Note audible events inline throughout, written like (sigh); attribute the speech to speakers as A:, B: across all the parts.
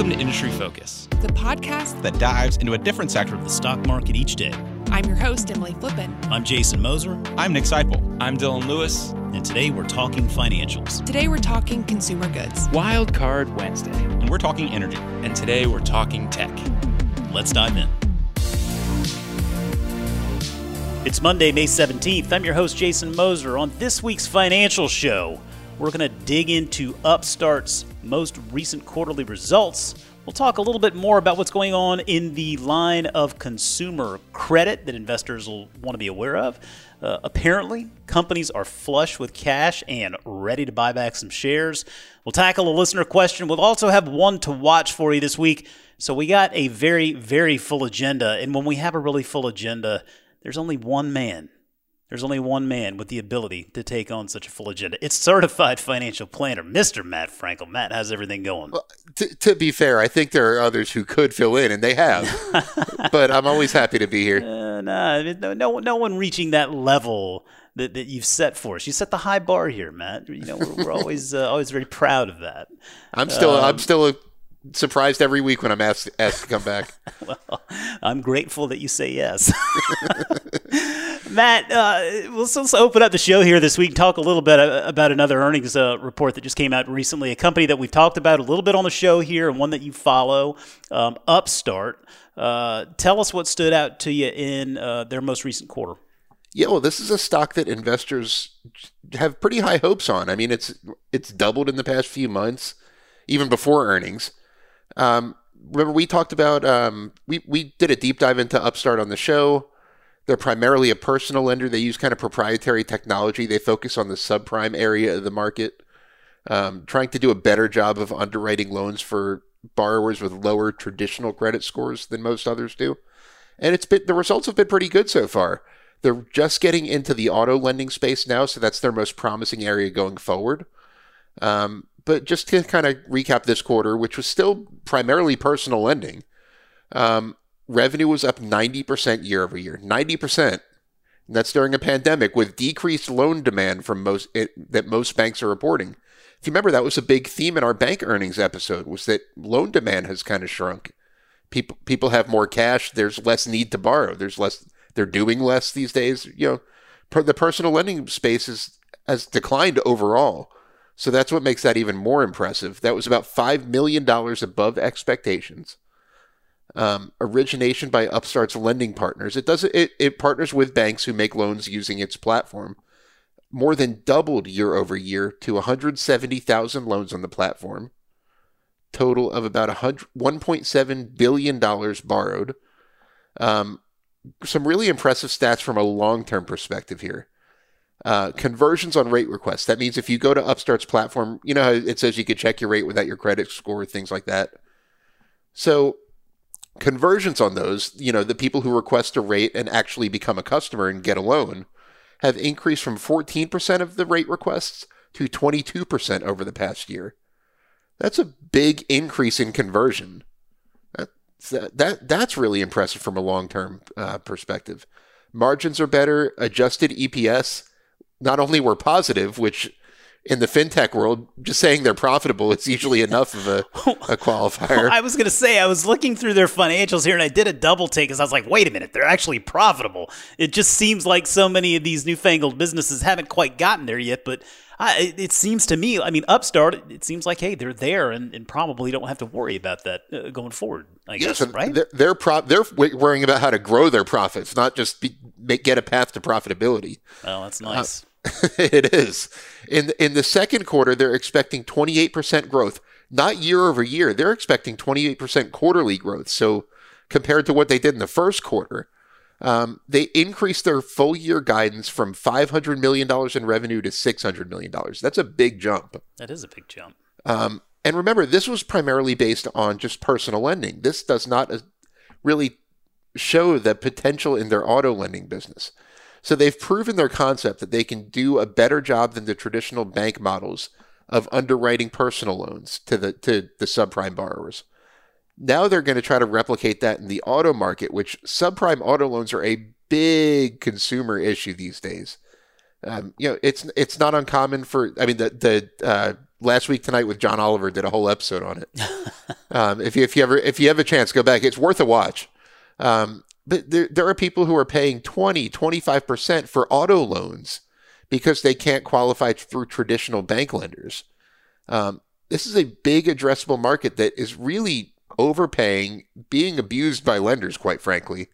A: Welcome to Industry Focus,
B: the podcast
C: that dives into a different sector of the stock market each day.
B: I'm your host, Emily Flippen.
D: I'm Jason Moser.
C: I'm Nick Sciple.
A: I'm Dylan Lewis.
D: And today we're talking financials.
B: Today we're talking consumer goods.
A: Wild Card Wednesday.
C: And we're talking energy.
A: And today we're talking tech.
D: Let's dive in. It's Monday, May 17th. I'm your host, Jason Moser. On this week's financial show, we're going to dig into Upstart's most recent quarterly results. We'll talk a little bit more about what's going on in the line of consumer credit that investors will want to be aware of. Uh, apparently, companies are flush with cash and ready to buy back some shares. We'll tackle a listener question. We'll also have one to watch for you this week. So, we got a very, very full agenda. And when we have a really full agenda, there's only one man there's only one man with the ability to take on such a full agenda. It's certified financial planner, Mr. Matt Frankel. Matt, how's everything going? Well,
E: to, to, be fair, I think there are others who could fill in, and they have. (laughs) but I'm always happy to be here.
D: Uh, nah, no, no, no one reaching that level that, that you've set for us. You set the high bar here, Matt. You know, we're, we're always uh, always very proud of that.
E: I'm still um, I'm still a surprised every week when I'm asked asked to come back. (laughs)
D: well, I'm grateful that you say yes. (laughs) Matt, uh, let's, let's open up the show here this week and talk a little bit uh, about another earnings uh, report that just came out recently. A company that we've talked about a little bit on the show here and one that you follow, um, Upstart. Uh, tell us what stood out to you in uh, their most recent quarter.
E: Yeah, well, this is a stock that investors have pretty high hopes on. I mean, it's it's doubled in the past few months, even before earnings. Um, remember, we talked about um, we we did a deep dive into Upstart on the show. They're primarily a personal lender. They use kind of proprietary technology. They focus on the subprime area of the market, um, trying to do a better job of underwriting loans for borrowers with lower traditional credit scores than most others do. And it's been the results have been pretty good so far. They're just getting into the auto lending space now, so that's their most promising area going forward. Um, but just to kind of recap this quarter, which was still primarily personal lending, um, revenue was up 90% year over year. 90%. And that's during a pandemic with decreased loan demand from most it, that most banks are reporting. If you remember, that was a big theme in our bank earnings episode was that loan demand has kind of shrunk. People people have more cash. There's less need to borrow. There's less. They're doing less these days. You know, per, the personal lending space is, has declined overall. So that's what makes that even more impressive. That was about $5 million above expectations. Um, origination by Upstart's lending partners. It does it, it partners with banks who make loans using its platform. More than doubled year over year to 170,000 loans on the platform. Total of about 1.7 billion dollars borrowed. Um, some really impressive stats from a long-term perspective here. Uh, conversions on rate requests. That means if you go to Upstart's platform, you know how it says you could check your rate without your credit score, things like that. So conversions on those, you know, the people who request a rate and actually become a customer and get a loan have increased from 14% of the rate requests to 22% over the past year. That's a big increase in conversion. That, that that's really impressive from a long-term uh, perspective. Margins are better. Adjusted EPS not only were positive, which in the fintech world, just saying they're profitable is usually enough of a, a (laughs) qualifier.
D: I was going to say, I was looking through their financials here and I did a double take because I was like, wait a minute, they're actually profitable. It just seems like so many of these newfangled businesses haven't quite gotten there yet, but I, it seems to me, I mean, Upstart, it seems like, hey, they're there and, and probably don't have to worry about that uh, going forward, I yes, guess, right?
E: They're, they're, pro- they're worrying about how to grow their profits, not just be, make, get a path to profitability.
D: Well, that's uh, nice. Uh, (laughs)
E: it is. In in the second quarter, they're expecting 28% growth, not year over year. They're expecting 28% quarterly growth. So compared to what they did in the first quarter, um, they increased their full year guidance from $500 million in revenue to $600 million. That's a big jump.
D: That is a big jump.
E: Um, and remember, this was primarily based on just personal lending. This does not uh, really show the potential in their auto lending business. So they've proven their concept that they can do a better job than the traditional bank models of underwriting personal loans to the to the subprime borrowers. Now they're going to try to replicate that in the auto market, which subprime auto loans are a big consumer issue these days. Um, you know, it's it's not uncommon for. I mean, the the uh, last week tonight with John Oliver did a whole episode on it. (laughs) um, if you if you ever if you have a chance, go back. It's worth a watch. Um, but there there are people who are paying 20, 25 percent for auto loans because they can't qualify through traditional bank lenders. Um, this is a big addressable market that is really overpaying, being abused by lenders, quite frankly.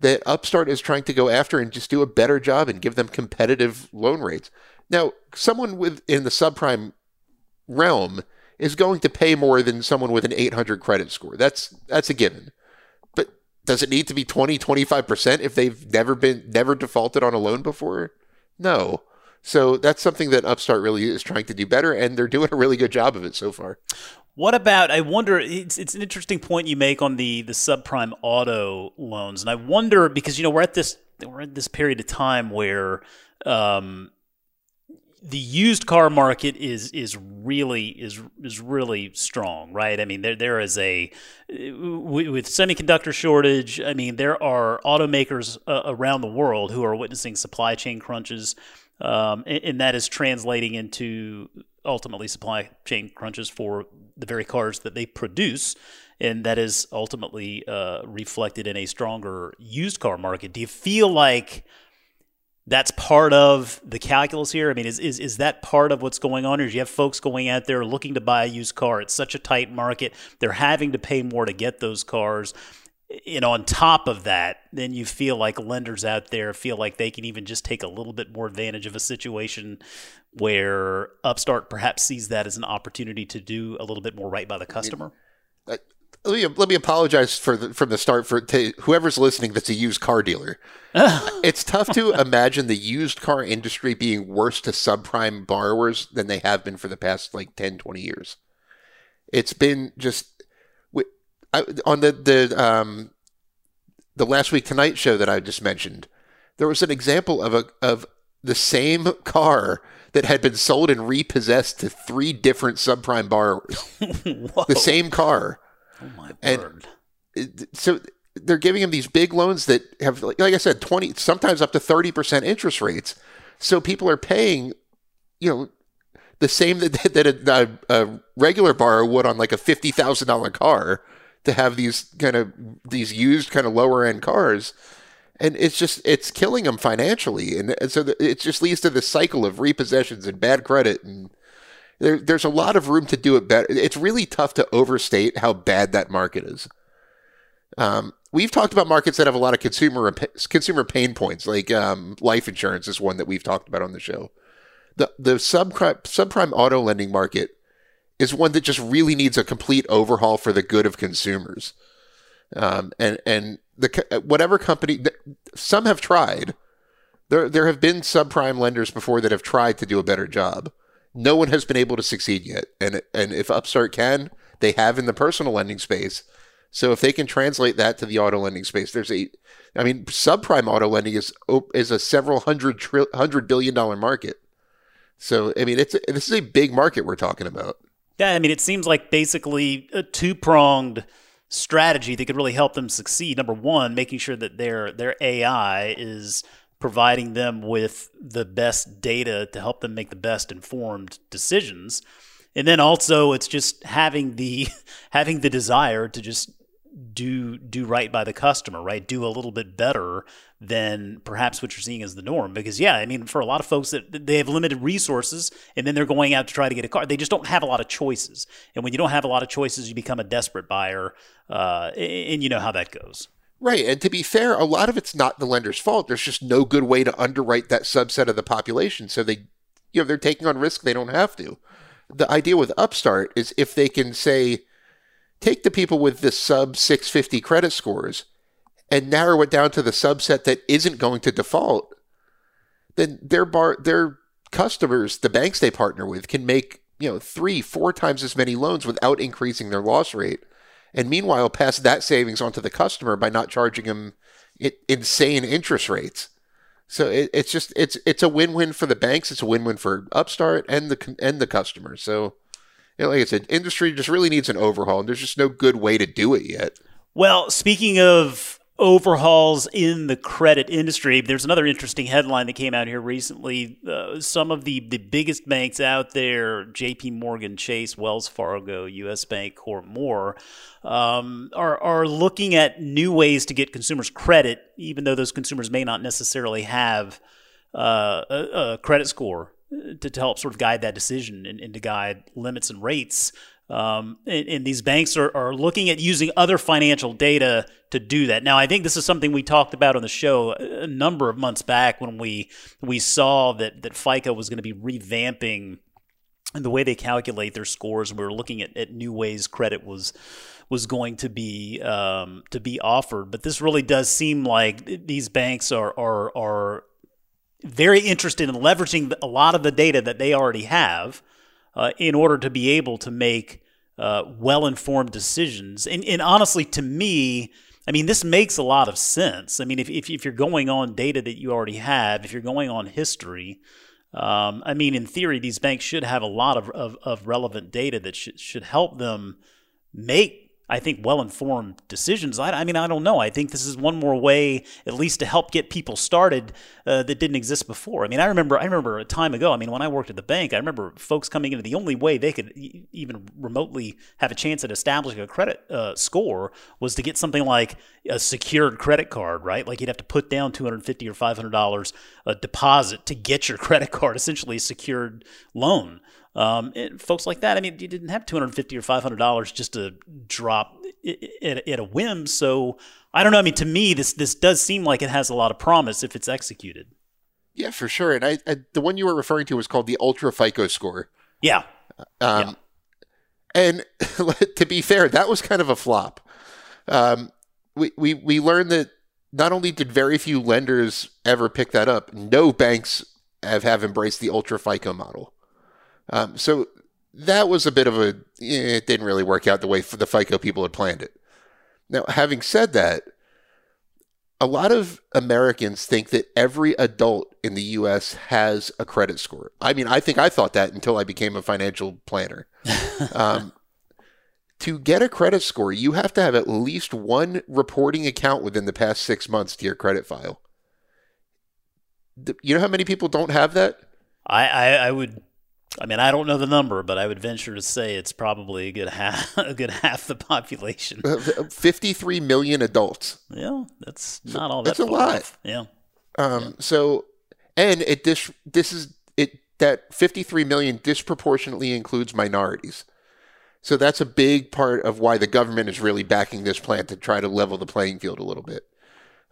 E: That Upstart is trying to go after and just do a better job and give them competitive loan rates. Now, someone with in the subprime realm is going to pay more than someone with an 800 credit score. That's that's a given. Does it need to be 20, 25% if they've never been never defaulted on a loan before? No. So that's something that Upstart really is trying to do better, and they're doing a really good job of it so far.
D: What about? I wonder. It's it's an interesting point you make on the the subprime auto loans, and I wonder because you know we're at this we're at this period of time where um, the used car market is is really is is really strong, right? I mean, there there is a with semiconductor shortage. I mean, there are automakers uh, around the world who are witnessing supply chain crunches um, and, and, that is translating into ultimately supply chain crunches for the very cars that they produce, and that is ultimately uh, reflected in a stronger used car market. Do you feel like that's part of the calculus here? I mean, is, is, is that part of what's going on? Or do you have folks going out there looking to buy a used car? It's such a tight market. They're having to pay more to get those cars and on top of that, then you feel like lenders out there feel like they can even just take a little bit more advantage of a situation where Upstart perhaps sees that as an opportunity to do a little bit more right by the customer.
E: Let me let me apologize for the, from the start for to whoever's listening that's a used car dealer. it's tough to (laughs) imagine the used car industry being worse to subprime borrowers than they have been for the past like 10, 20 years. It's been just I, on the the um, the last week tonight show that I just mentioned, there was an example of a of the same car that had been sold and repossessed to three different subprime borrowers. (laughs) the same car.
D: Oh my and word!
E: So they're giving them these big loans that have, like I said, twenty, sometimes up to thirty percent interest rates. So people are paying, you know, the same that (laughs) that a, a regular borrower would on like a fifty thousand dollar car to have these kind of these used kind of lower end cars and it's just it's killing them financially and, and so the, it just leads to this cycle of repossessions and bad credit and there, there's a lot of room to do it better it's really tough to overstate how bad that market is um, we've talked about markets that have a lot of consumer consumer pain points like um, life insurance is one that we've talked about on the show the the subprime subprime auto lending market is one that just really needs a complete overhaul for the good of consumers. Um, and and the whatever company, some have tried. There there have been subprime lenders before that have tried to do a better job. No one has been able to succeed yet. And and if Upstart can, they have in the personal lending space. So if they can translate that to the auto lending space, there's a, I mean, subprime auto lending is is a several hundred tri- hundred billion dollar market. So I mean, it's a, this is a big market we're talking about.
D: Yeah, I mean, it seems like basically a two pronged strategy that could really help them succeed. Number one, making sure that their their AI is providing them with the best data to help them make the best informed decisions. And then also it's just having the (laughs) having the desire to just do do right by the customer, right? Do a little bit better than perhaps what you're seeing as the norm. Because yeah, I mean, for a lot of folks that they have limited resources and then they're going out to try to get a car, they just don't have a lot of choices. And when you don't have a lot of choices, you become a desperate buyer, uh, and you know how that goes.
E: Right. And to be fair, a lot of it's not the lender's fault. There's just no good way to underwrite that subset of the population. So they, you know, they're taking on risk they don't have to. The idea with Upstart is if they can say, take the people with the sub 650 credit scores and narrow it down to the subset that isn't going to default, then their bar their customers, the banks they partner with, can make you know three, four times as many loans without increasing their loss rate, and meanwhile pass that savings on to the customer by not charging them insane interest rates. So it, it's just it's it's a win-win for the banks. It's a win-win for Upstart and the and the customer. So you know, like I said, industry just really needs an overhaul, and there's just no good way to do it yet.
D: Well, speaking of overhauls in the credit industry. There's another interesting headline that came out here recently. Uh, some of the, the biggest banks out there, JP Morgan, Chase, Wells Fargo, US Bank, or more, um, are, are looking at new ways to get consumers credit, even though those consumers may not necessarily have uh, a, a, credit score to, to help sort of guide that decision and, and to guide limits and rates. Um, and, and, these banks are, are looking at using other financial data to do that. Now, I think this is something we talked about on the show a number of months back when we we saw that that FICO was going to be revamping the way they calculate their scores. We were looking at, at new ways credit was was going to be um, to be offered. But this really does seem like these banks are are are very interested in leveraging a lot of the data that they already have uh, in order to be able to make uh, well informed decisions. And, and, honestly, to me, I mean, this makes a lot of sense. I mean, if, if, if, you're going on data that you already have, if you're going on history, um, I mean, in theory, these banks should have a lot of, of, of relevant data that should, should help them make I think, well informed decisions. I, I, mean, I don't know. I think this is one more way, at least, to help get people started uh, that didn't exist before. I mean, I remember, I remember a time ago. I mean, when I worked at the bank, I remember folks coming into the only way they could even remotely have a chance at establishing a credit uh, score was to get something like a secured credit card, right? Like you'd have to put down two hundred fifty or five hundred dollars a deposit to get your (laughs) credit card, essentially a secured loan. Um, folks like that, I mean, you didn't have 250 or 500 dollars just to drop at, at a whim. So I don't know. I mean, to me, this this does seem like it has a lot of promise if it's executed.
E: Yeah, for sure. And I, I the one you were referring to was called the Ultra FICO score.
D: Yeah.
E: Um, yeah. And (laughs) to be fair, that was kind of a flop. Um, we, we, we learned that not only did very few lenders ever pick that up, no banks have, have embraced the Ultra FICO model. Um, so that was a bit of a, it didn't really work out the way the FICO people had planned it. Now, having said that, a lot of Americans think that every adult in the U.S. has a credit score. I mean, I think I thought that until I became a financial planner. (laughs) um, to get a credit score, you have to have at least one reporting account within the past six months to your credit file. You know how many people don't have that?
D: I, I, I would I mean, I don't know the number, but I would venture to say it's probably a good half, (laughs) a good half the population. Uh,
E: fifty-three million adults.
D: Yeah, that's not all that.
E: That's a lot. Off.
D: Yeah.
E: Um. Yeah. So, and it this this is it that fifty-three million disproportionately includes minorities. So that's a big part of why the government is really backing this plan to try to level the playing field a little bit.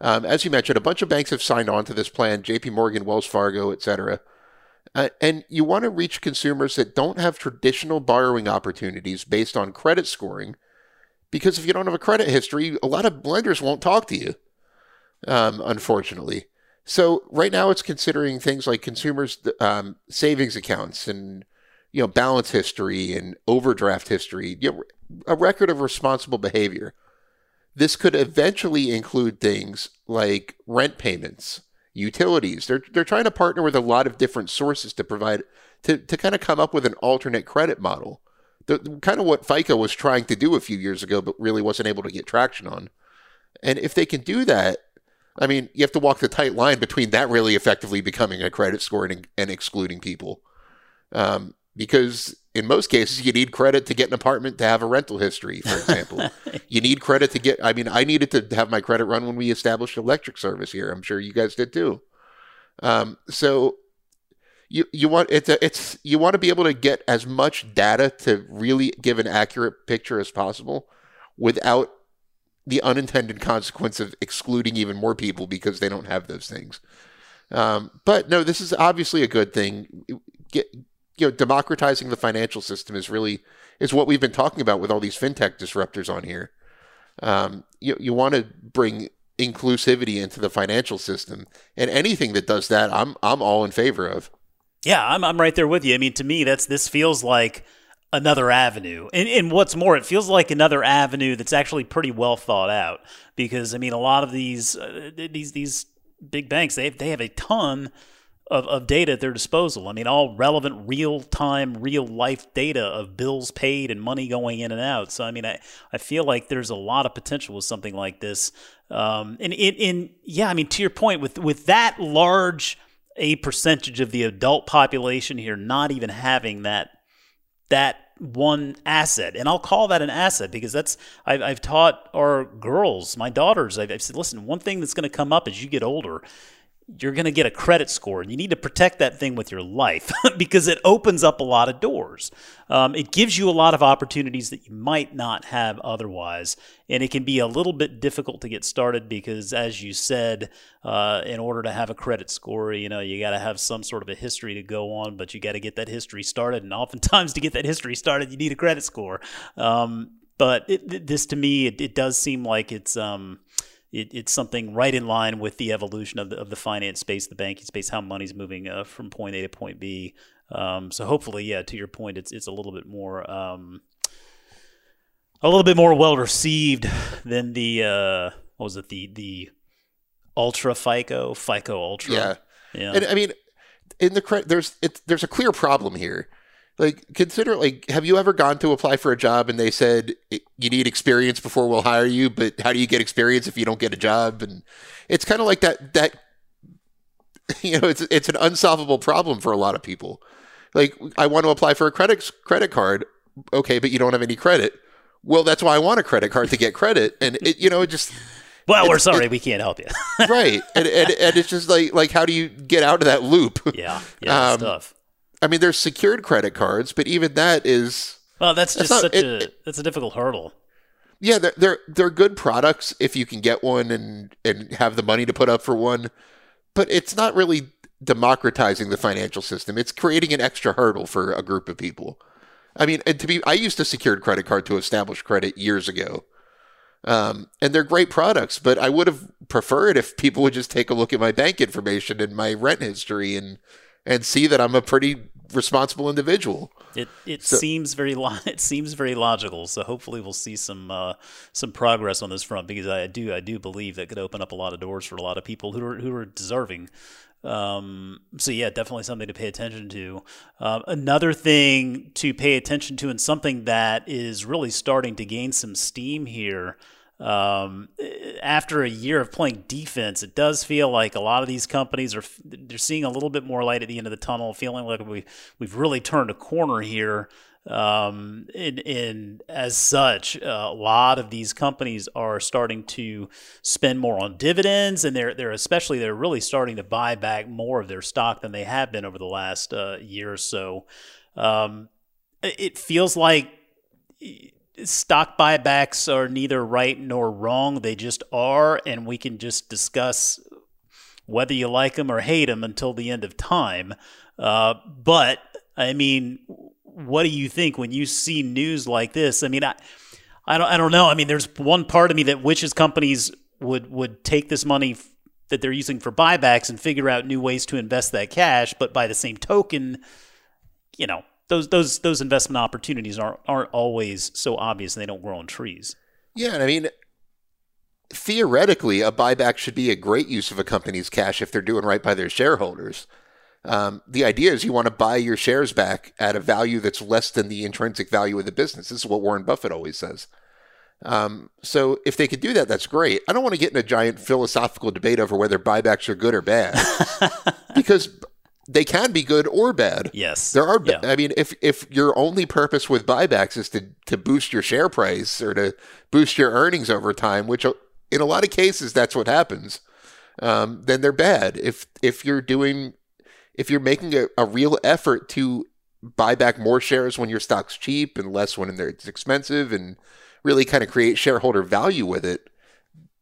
E: Um, as you mentioned, a bunch of banks have signed on to this plan: J.P. Morgan, Wells Fargo, et cetera. Uh, and you want to reach consumers that don't have traditional borrowing opportunities based on credit scoring, because if you don't have a credit history, a lot of lenders won't talk to you, um, unfortunately. So right now, it's considering things like consumers' um, savings accounts and you know balance history and overdraft history, you know, a record of responsible behavior. This could eventually include things like rent payments utilities. They're they're trying to partner with a lot of different sources to provide to to kind of come up with an alternate credit model. The, kind of what FICO was trying to do a few years ago, but really wasn't able to get traction on. And if they can do that, I mean, you have to walk the tight line between that really effectively becoming a credit score and, and excluding people. Um, because in most cases, you need credit to get an apartment to have a rental history, for example. (laughs) you need credit to get, I mean, I needed to have my credit run when we established electric service here. I'm sure you guys did too. Um, so you, you want it's a, it's you want to be able to get as much data to really give an accurate picture as possible without the unintended consequence of excluding even more people because they don't have those things. Um, but no, this is obviously a good thing. Get you know, democratizing the financial system is really is what we've been talking about with all these fintech disruptors on here. Um, you you want to bring inclusivity into the financial system, and anything that does that, I'm I'm all in favor of.
D: Yeah, I'm I'm right there with you. I mean, to me, that's this feels like another avenue. And, and what's more, it feels like another avenue that's actually pretty well thought out. Because I mean, a lot of these uh, these these big banks they they have a ton of, of data at their disposal. I mean, all relevant, real time, real life data of bills paid and money going in and out. So, I mean, I, I feel like there's a lot of potential with something like this. Um, and in, in yeah, I mean, to your point, with with that large a percentage of the adult population here not even having that that one asset and i'll call that an asset because that's i've, I've taught our girls my daughters I've, I've said listen one thing that's going to come up as you get older you're going to get a credit score and you need to protect that thing with your life (laughs) because it opens up a lot of doors. Um, it gives you a lot of opportunities that you might not have otherwise. And it can be a little bit difficult to get started because, as you said, uh, in order to have a credit score, you know, you got to have some sort of a history to go on, but you got to get that history started. And oftentimes, (laughs) to get that history started, you need a credit score. Um, but it, this to me, it, it, does seem like it's. Um, it, it's something right in line with the evolution of the, of the finance space, the banking space, how money's moving uh, from point A to point B. Um, so hopefully, yeah, to your point, it's it's a little bit more um, a little bit more well received than the uh, what was it the the Ultra FICO FICO Ultra.
E: Yeah,
D: yeah.
E: And I mean, in the credit, there's it, there's a clear problem here like consider like have you ever gone to apply for a job and they said you need experience before we'll hire you but how do you get experience if you don't get a job and it's kind of like that that (laughs) you know it's it's an unsolvable problem for a lot of people like i want to apply for a credit credit card okay but you don't have any credit well that's why i want a credit card to get credit and it you know it just (laughs)
D: well, we're sorry, it, we can't help you.
E: right, and, and and it's just like like how do you get out of that loop? (laughs)
D: Yeah, yeah, um, tough.
E: I mean, there's secured credit cards, but even that is
D: well, that's just not, such it, a that's a difficult hurdle.
E: Yeah, they're, they're they're good products if you can get one and and have the money to put up for one, but it's not really democratizing the financial system. It's creating an extra hurdle for a group of people. I mean, and to be, I used a secured credit card to establish credit years ago, um, and they're great products. But I would have preferred if people would just take a look at my bank information and my rent history and and see that I'm a pretty responsible individual.
D: It it so, seems very lo- (laughs) it seems very logical. So hopefully we'll see some uh, some progress on this front because I do I do believe that could open up a lot of doors for a lot of people who are who are deserving. Um, so yeah, definitely something to pay attention to. Uh, another thing to pay attention to, and something that is really starting to gain some steam here um, after a year of playing defense, it does feel like a lot of these companies are they're seeing a little bit more light at the end of the tunnel, feeling like we we've really turned a corner here. Um, and, and as such, a lot of these companies are starting to spend more on dividends, and they're they're especially they're really starting to buy back more of their stock than they have been over the last uh, year or so. Um, it feels like stock buybacks are neither right nor wrong. They just are, and we can just discuss whether you like them or hate them until the end of time. Uh, but I mean, what do you think when you see news like this? I mean, I, I don't, I don't know. I mean, there's one part of me that wishes companies would would take this money that they're using for buybacks and figure out new ways to invest that cash. But by the same token, you know, those those those investment opportunities aren't aren't always so obvious and they don't grow on trees.
E: Yeah, and I mean theoretically a buyback should be a great use of a company's cash if they're doing right by their shareholders. Um, the idea is you want to buy your shares back at a value that's less than the intrinsic value of the business. This is what Warren Buffett always says. Um, so if they could do that, that's great. I don't want to get in a giant philosophical debate over whether buybacks are good or bad, (laughs) because they can be good or bad.
D: Yes,
E: there are. Yeah. I mean, if if your only purpose with buybacks is to to boost your share price or to boost your earnings over time, which uh, in a lot of cases that's what happens, um, then they're bad. If if you're doing if you're making a, a real effort to buy back more shares when your stock's cheap and less when it's expensive, and really kind of create shareholder value with it,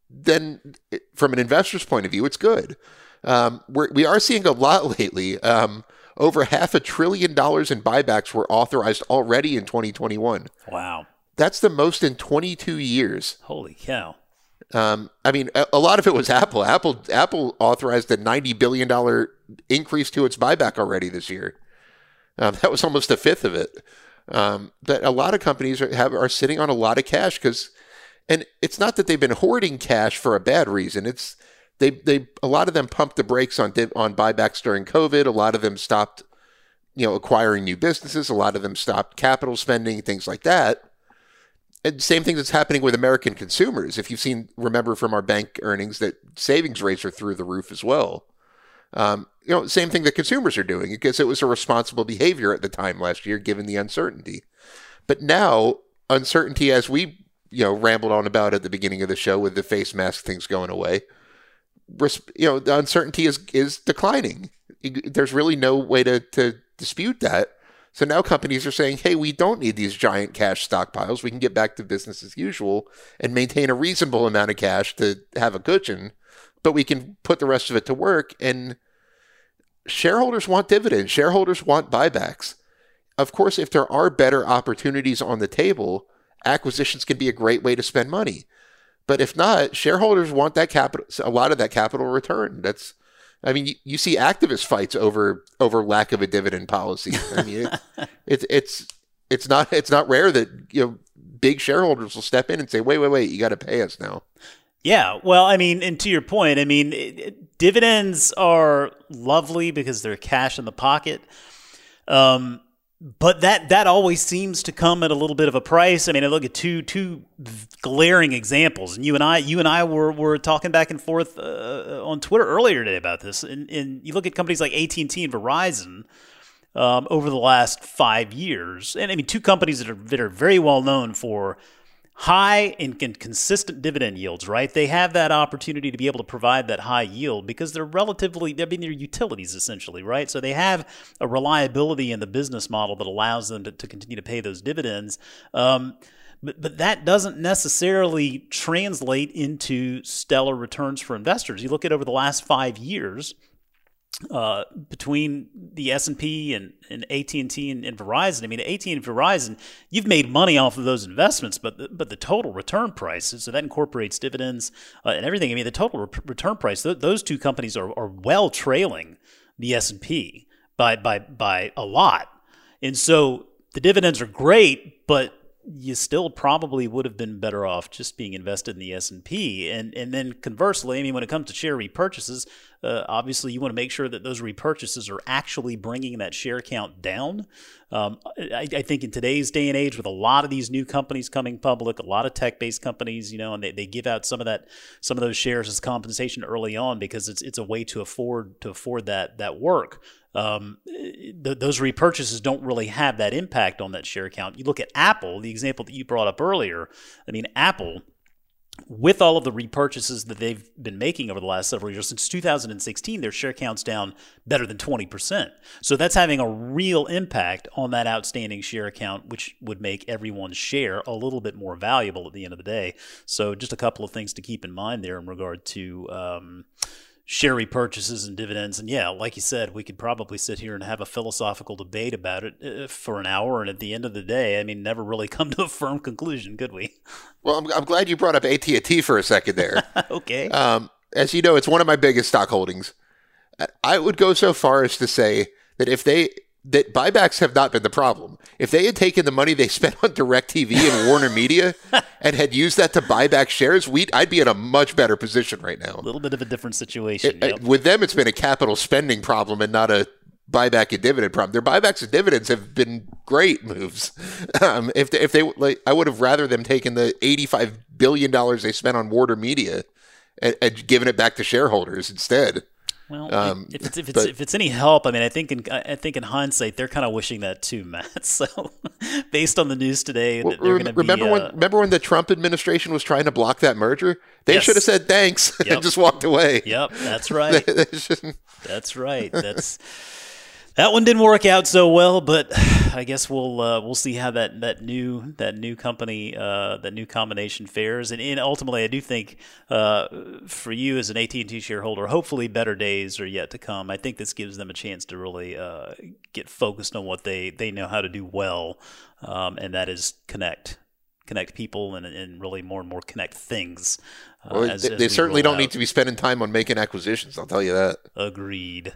E: then from an investor's point of view, it's good. Um, we're, we are seeing a lot (laughs) lately. Um, over half a trillion dollars in buybacks were authorized already in 2021.
D: Wow.
E: That's the most in 22 years.
D: Holy cow.
E: Um, I mean, a, a, lot of it was Apple. Apple Apple authorized a 90 billion dollar increase to its buyback already this year. Um, that was almost a fifth of it. Um, but a lot of companies are, have are sitting on a lot of cash because, and it's not that they've been hoarding cash for a bad reason. It's they they a lot of them pumped the brakes on on buybacks during COVID. A lot of them stopped, you know, acquiring new businesses. A lot of them stopped capital spending, things like that. And same thing that's happening with American consumers. If you've seen, remember from our bank earnings that savings rates are through the roof as well. Um, you know, same thing that consumers are doing because it was a responsible behavior at the time last year, given the uncertainty. But now, uncertainty, as we you know rambled on about at the beginning of the show with the face mask things going away, you know, the uncertainty is is declining. There's really no way to to dispute that. So now companies are saying, hey, we don't need these giant cash stockpiles. We can get back to business as usual and maintain a reasonable amount of cash to have a cushion, but we can put the rest of it to work. And shareholders want dividends, shareholders want buybacks. Of course, if there are better opportunities on the table, acquisitions can be a great way to spend money. But if not, shareholders want that capital, a lot of that capital return. That's I mean, you, you see activist fights over over lack of a dividend policy. I mean, it, (laughs) it's it's it's not it's not rare that you know big shareholders will step in and say, "Wait, wait, wait, you got to pay us now."
D: Yeah, well, I mean, and to your point, I mean, it, it, dividends are lovely because they're cash in the pocket. Um, but that that always seems to come at a little bit of a price. I mean, I look at two two glaring examples, and you and I you and I were, were talking back and forth uh, on Twitter earlier today about this. And, and you look at companies like AT and T and Verizon um, over the last five years, and I mean, two companies that are that are very well known for high and consistent dividend yields, right? They have that opportunity to be able to provide that high yield because they're relatively, I mean, they're utilities essentially, right? So they have a reliability in the business model that allows them to, to continue to pay those dividends. Um, but, but that doesn't necessarily translate into stellar returns for investors. You look at over the last five years, uh, between the S and P and AT and T and Verizon. I mean, AT and Verizon, you've made money off of those investments, but the, but the total return price, so that incorporates dividends uh, and everything. I mean, the total re- return price, th- those two companies are, are well trailing the S and P by by by a lot, and so the dividends are great, but you still probably would have been better off just being invested in the S&P. And and then conversely, I mean, when it comes to share repurchases, uh, obviously you want to make sure that those repurchases are actually bringing that share count down. Um, I, I, think in today's day and age, with a lot of these new companies coming public, a lot of tech-based companies, you know, and they, they give out some of that, some of those shares as compensation early on because it's it's a way to afford to afford that that work. Um, th- those repurchases don't really have that impact on that share count. You look at Apple, the example that you brought up earlier. I mean, Apple with all of the repurchases that they've been making over the last several years, since 2016, their share count's down better than 20%. So that's having a real impact on that outstanding share count, which would make everyone's share a little bit more valuable at the end of the day. So just a couple of things to keep in mind there in regard to. Um, share repurchases and dividends. And yeah, like you said, we could probably sit here and have a philosophical debate about it uh, for an hour. And at the end of the day, I mean, never really (laughs) come to a firm conclusion, could we? (laughs)
E: Well, I'm, I'm glad you brought up AT&T for a second there. (laughs)
D: okay.
E: Um, as you know, it's one of my biggest stock holdings. I would go so far as to say that if they that buybacks have not been the problem. If they had taken the money they (laughs) spent on DirecTV and Warner Media and had used that to buy back shares, we I'd be in a much better position right now.
D: A little bit of a different situation.
E: It, yep. With them, it's been a capital spending problem and not a buyback and dividend problem. Their buybacks and dividends have been great moves. (laughs) Um, if they, if they like, I would have rather them taken the eighty-five billion dollars they spent on Warner Media and, and given it back to shareholders instead.
D: Well, um, if it's if it's but, if it's any help, I mean, I think in I think in hindsight they're kind of wishing that too, Matt. (laughs) So, based on the news today, well, they're going to
E: remember
D: be,
E: when
D: uh,
E: remember when the Trump administration was trying to block that merger? They
D: yes.
E: should have said thanks (laughs)
D: yep.
E: and just walked away.
D: Yep, that's (laughs) right. that's right. That's that one didn't work out so well, but (sighs) I guess we'll uh, we'll see how that, that new that new company uh, that new combination fares, and, and ultimately, I do think uh, for you as an AT and T shareholder, hopefully better days are yet to come. I think this gives them a chance to really uh, get focused on what they they know how to do well, um, and that is connect connect people and, and really more and more connect things.
E: Uh, well, as, they, as they certainly don't out. need to be spending time on making acquisitions. I'll tell you that.
D: Agreed.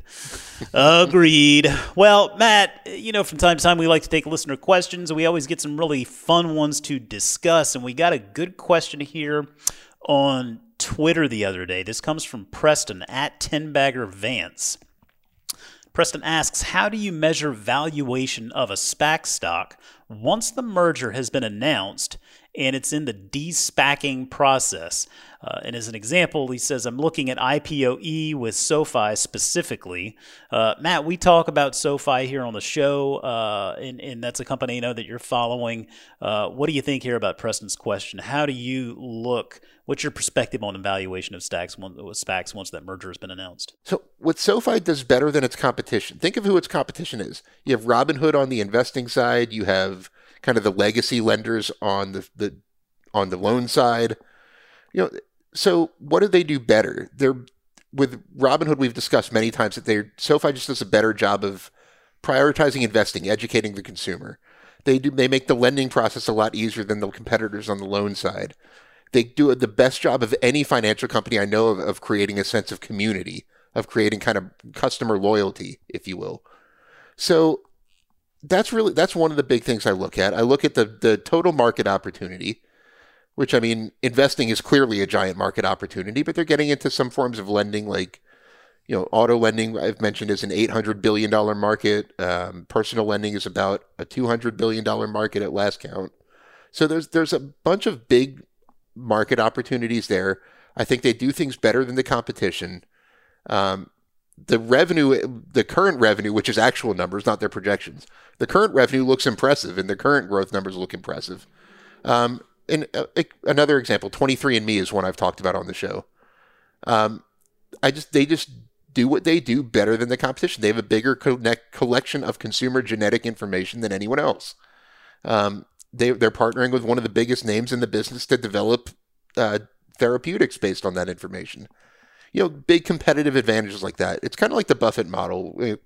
D: Agreed. Well, Matt, you know, from time to time we like to take listener questions, and we always get some really fun ones to discuss. And we got a good question here on Twitter the other day. This comes from Preston at 10 Bagger Vance. Preston asks, How do you measure valuation of a SPAC stock once the merger has been announced and it's in the de-SPACing process? Uh, and as an example, he says, I'm looking at IPOE with SoFi specifically. Uh, Matt, we talk about SoFi here on the show, uh, and, and, that's a company I know that you're following. Uh, what do you think here about Preston's question? How do you look? What's your perspective on the valuation of SPACs, SPACs once that merger has been announced?
E: So, what SoFi does better than its competition, think of who its competition is. You have Robinhood on the investing side, you have kind of the legacy lenders on the, the on the loan side. You know, so what do they do better? They're with Robinhood. We've discussed many times that they SoFi just does a better job of prioritizing investing, educating the consumer. They do. They make the lending process a lot easier than the competitors on the loan side. They do the best job of any financial company I know of, of creating a sense of community, of creating kind of customer loyalty, if you will. So that's really that's one of the big things I look at. I look at the the total market opportunity which I mean, investing is clearly a giant market opportunity, but they're getting into some forms of lending like, you know, auto lending, I've mentioned, is an $800 billion market. Um, personal lending is about a $200 billion market at last count. So there's, there's a bunch of big market opportunities there. I think they do things better than the competition. Um, the revenue, the current revenue, which is actual numbers, not their projections, the current revenue looks impressive and the current growth numbers look impressive. Um, and uh, another example, 23andMe is one I've talked about on the show. Um, I just they just do what they do better than the competition. They have a bigger connect, collection of consumer genetic information than anyone else. Um, they they're partnering with one of the biggest names in the business to develop uh, therapeutics based on that information. You know, big competitive advantages like that. It's kind of like the Buffett model.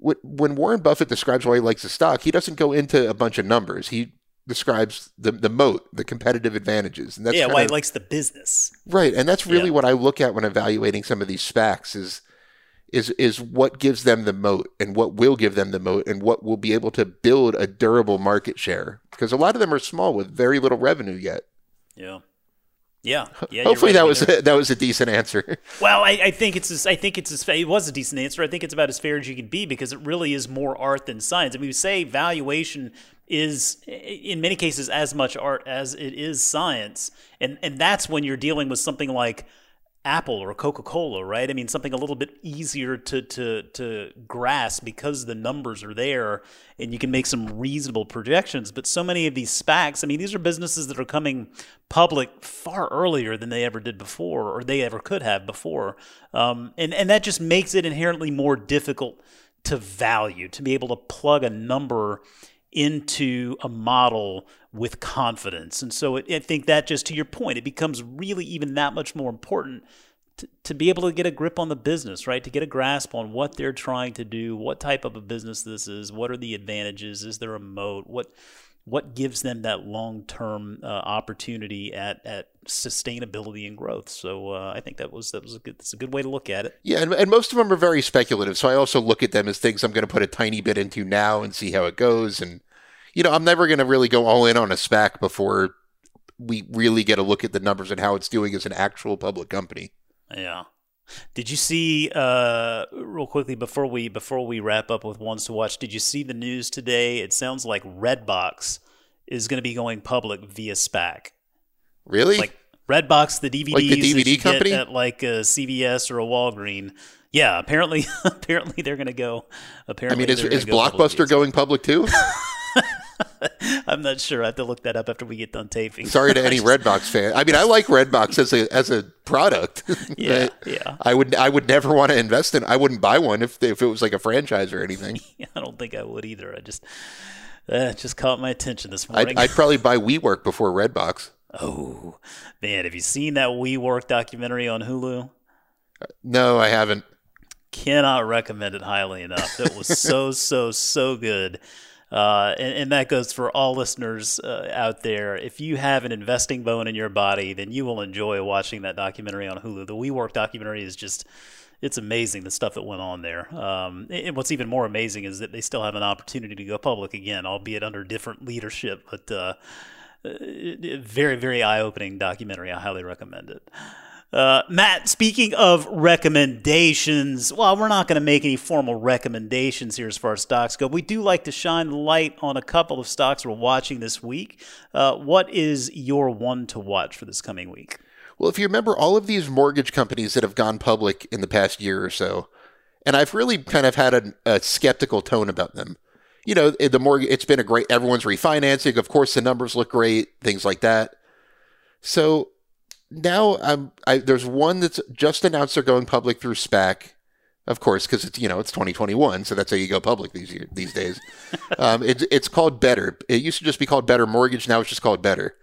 E: When Warren Buffett describes why he likes a stock, he doesn't go into a bunch of numbers. He describes the the moat, the competitive advantages,
D: and that's yeah, why he likes the business,
E: right? And that's really yeah. what I look at when evaluating some of these SPACs is is is what gives them the moat and what will give them the moat and what will be able to build a durable market share because a lot of them are small with very little revenue yet.
D: Yeah. Yeah, yeah.
E: Hopefully right. that was a, (laughs) that was a decent answer. (laughs)
D: Well, I, I think it's as, I think it's as, it was a decent answer. I think it's about as fair as you can be because it really is more art than science. I mean, we say valuation is in many cases as much art as it is science, and and that's when you're dealing with something like Apple or Coca Cola, right? I mean, something a little bit easier to to to grasp because the numbers are there and you can make some reasonable projections. But so many of these SPACs, I mean, these are businesses that are coming public far earlier than they ever did before, or they ever could have before, um, and and that just makes it inherently more difficult to value to be able to plug a number into a model with confidence. And so it, I think that just to your point, it becomes really even that much more important to, to be able to get a grip on the business, right? To get a grasp on what they're trying to do, what type of a business this is, what are the advantages, is there a moat, what what gives them that long term uh, opportunity at, at sustainability and growth. So uh, I think that was that was a good that's a good way to look at it.
E: Yeah, and, and most of them are very speculative. So I also look at them as things I'm going to put a tiny bit into now and see how it goes. And you know, I'm never going to really go all in on a SPAC before we really get a look at the numbers and how it's doing as an actual public company.
D: Yeah. Did you see uh, real quickly before we before we wrap up with ones to watch? Did you see the news today? It sounds like Redbox is going to be going public via SPAC.
E: Really?
D: Like Redbox, the DVDs
E: like the DVD company
D: at like a CVS or a Walgreen. Yeah, apparently, (laughs) apparently they're going to go. Apparently,
E: I mean, is, is Blockbuster public going public too? (laughs) (laughs)
D: I'm not sure. I have to look that up after we get done taping.
E: Sorry to (laughs) any Redbox fan. I mean, I like Redbox as a as a product. (laughs)
D: yeah, yeah.
E: I would I would never want to invest in. I wouldn't buy one if if it was like a franchise or anything.
D: I don't think I would either. I just uh, just caught my attention this morning.
E: I'd, I'd probably buy WeWork before Redbox.
D: Oh man, have you seen that WeWork documentary on Hulu?
E: No, I haven't.
D: Cannot recommend it highly enough. It was so so so good. Uh, and, and, that goes for all listeners uh, out there. If you have an investing bone in your body, then you will enjoy watching that documentary on Hulu. The WeWork documentary is just. It's amazing the stuff that went on there. Um, and what's even more amazing is that they still have an opportunity to go public again, albeit under different leadership. But uh, Uh, very, very eye opening documentary. I highly recommend it. Uh, Matt, speaking of recommendations, well, we're not going to make any formal recommendations here as far as stocks go. We do like to shine light on a couple of stocks we're watching this week. Uh, what is your one to watch for this coming week?
E: Well, if you remember all of these mortgage companies that have gone public in the past year or so, and I've really kind of had a, a skeptical tone about them. You know, the mortgage, it's been a great, everyone's refinancing. Of course, the numbers look great, things like that. So now I'm, I, there's one that's just announced they're going public through SPAC, of course, because it's you know it's 2021, so that's how you go public these year, these days. (laughs) um, it, it's called Better. It used to just be called Better Mortgage. Now it's just called Better.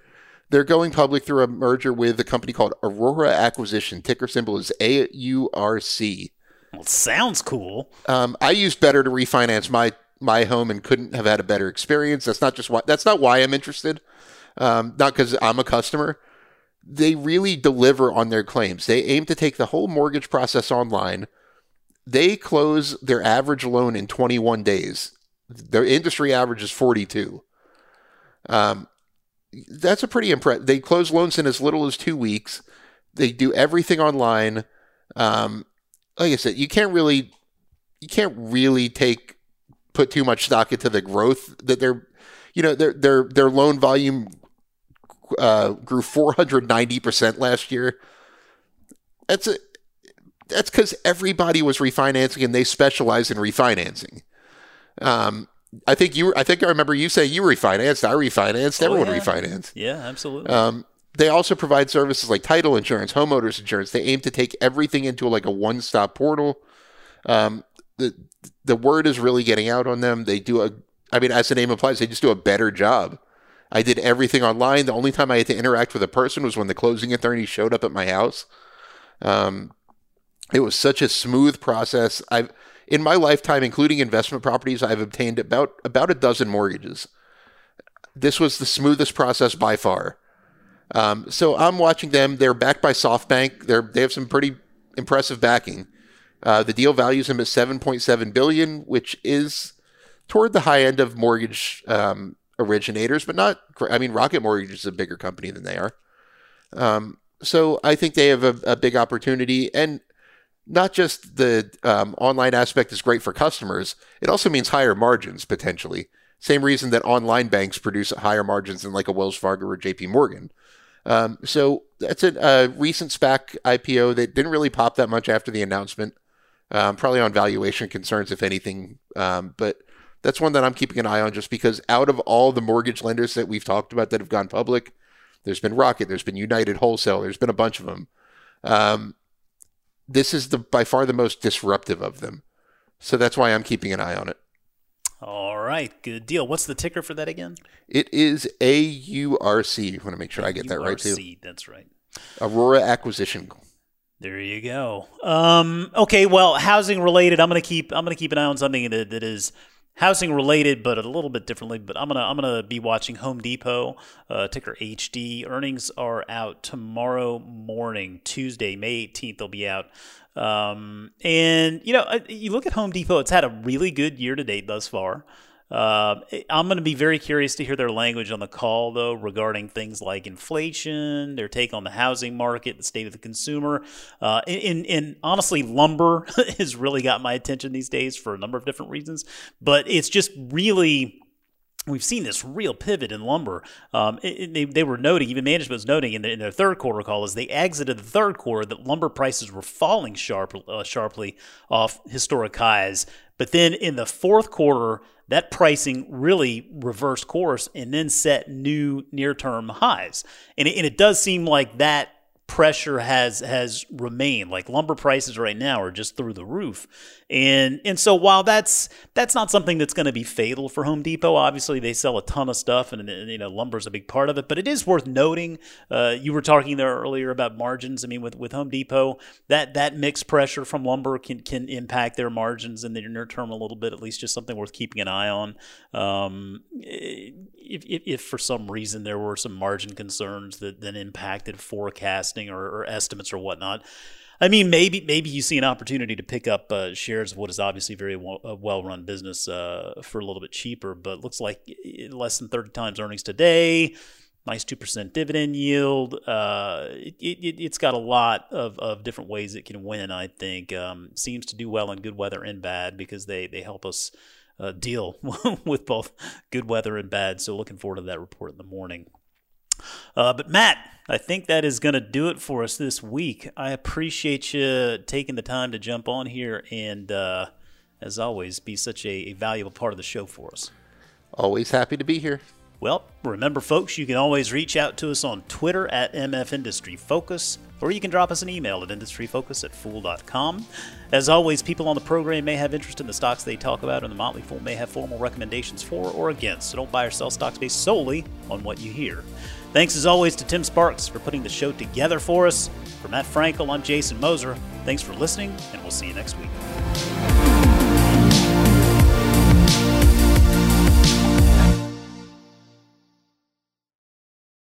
E: They're going public through a merger with a company called Aurora Acquisition. Ticker symbol is AURC.
D: Well, sounds cool.
E: Um, I used Better to refinance my my home and couldn't have had a better experience. That's not just why. That's not why I'm interested. Um, not because I'm a customer they really deliver on their claims. They aim to take the whole mortgage process online. They close their average loan in 21 days. Their industry average is 42. Um, that's a pretty impressive. They close loans in as little as two weeks. They do everything online. Um, like I said, you can't really, you can't really take put too much stock into the growth that they're, you know, their their their loan volume uh, grew 490% last year. That's a, that's because everybody was refinancing and they specialize in refinancing. Um, I think you. I think I remember you saying you refinanced. I refinanced.
D: Oh,
E: Everyone
D: yeah.
E: refinanced.
D: Yeah, absolutely.
E: Um, they also provide services like title insurance, homeowners insurance. They aim to take everything into like a one-stop portal. Um, the the word is really getting out on them. They do a. I mean, as the name implies, they just do a better job. I did everything online. The only time I had to interact with a person was when the closing attorney showed up at my house. Um, it was such a smooth process. I've in my lifetime, including investment properties, I've obtained about about a dozen mortgages. This was the smoothest process by far. Um, so I'm watching them. They're backed by SoftBank. They're they have some pretty impressive backing. Uh, the deal values them at 7.7 billion, which is toward the high end of mortgage um, originators, but not. I mean, Rocket Mortgage is a bigger company than they are. Um, so I think they have a, a, big opportunity, and not just the um, online aspect is great for customers. It also means higher margins potentially. Same reason that online banks produce higher margins than like a Wells Fargo or J.P. Morgan. Um, so that's a, a, recent SPAC IPO that didn't really pop that much after the announcement. Um, probably on valuation concerns, if anything. Um, but that's one that I'm keeping an eye on just because out of all the mortgage lenders that we've talked about that have gone public, there's been Rocket, there's been United Wholesale, there's been a bunch of them. Um, this is the by far the most disruptive of them. So that's why I'm keeping an eye on it.
D: All right, good deal. What's the ticker for that again?
E: It is AURC. I want to make sure I get that right too.
D: That's right.
E: Aurora Acquisition.
D: There you go. Um, okay, well, housing related. I'm gonna keep. I'm gonna keep an eye on something that, that is housing related, but a little bit differently. But I'm gonna I'm gonna be watching Home Depot, uh, ticker HD. Earnings are out tomorrow morning, Tuesday, May 18th. They'll be out. Um, and you know, you look at Home Depot; it's had a really good year to date thus far. Uh, I'm going to be very curious to hear their language on the call, though, regarding things like inflation, their take on the housing market, the state of the consumer. Uh, and, and honestly, lumber (laughs) has really got my attention these days for a number of different reasons. But it's just really we've seen this real pivot in lumber. Um, it, they, they were noting, even management was noting in, the, in, their third quarter call as they exited the third quarter that lumber prices were falling sharp, uh, sharply off historic highs. But then in the fourth quarter, that pricing really reversed course and then set new near term highs. And it, and it does seem like that pressure has has remained. Like lumber prices right now are just through the roof. And and so while that's that's not something that's going to be fatal for Home Depot obviously they sell a ton of stuff and, and you know lumber's a big part of it but it is worth noting uh, you were talking there earlier about margins. I mean with with Home Depot that that mixed pressure from lumber can can impact their margins in the near term a little bit at least just something worth keeping an eye on. Um, if, if, if for some reason there were some margin concerns that then impacted forecast or, or, estimates or whatnot. I mean, maybe maybe you see an opportunity to pick up uh, shares of what is obviously a very well, run business uh, for a little bit cheaper, but looks like less than thirty times earnings today. nice 2% dividend yield. Uh, it, it, it's got a lot of, of different ways it can win, I think. Um, seems to do well in good weather and bad because they, they help us uh, deal (laughs) with both good weather and bad. So looking forward to that report in the morning. Uh, but Matt, I think that is going to do it for us this week. I appreciate you taking the time to jump on here and, uh, as always, be such a, a valuable part of the show for us.
E: Always happy to be here.
D: Well, remember, folks, you can always reach out to us on Twitter at MF Industry Focus, or you can drop us an email at industryfocus at fool.com. As always, people on the program may have interest in the stocks they talk about, and the Motley Fool may have formal recommendations for or against, so don't buy or sell stocks based solely on what you hear. Thanks as always to Tim Sparks for putting the show together for us. For Matt Frankel, I'm Jason Moser. Thanks for listening, and we'll see you next week.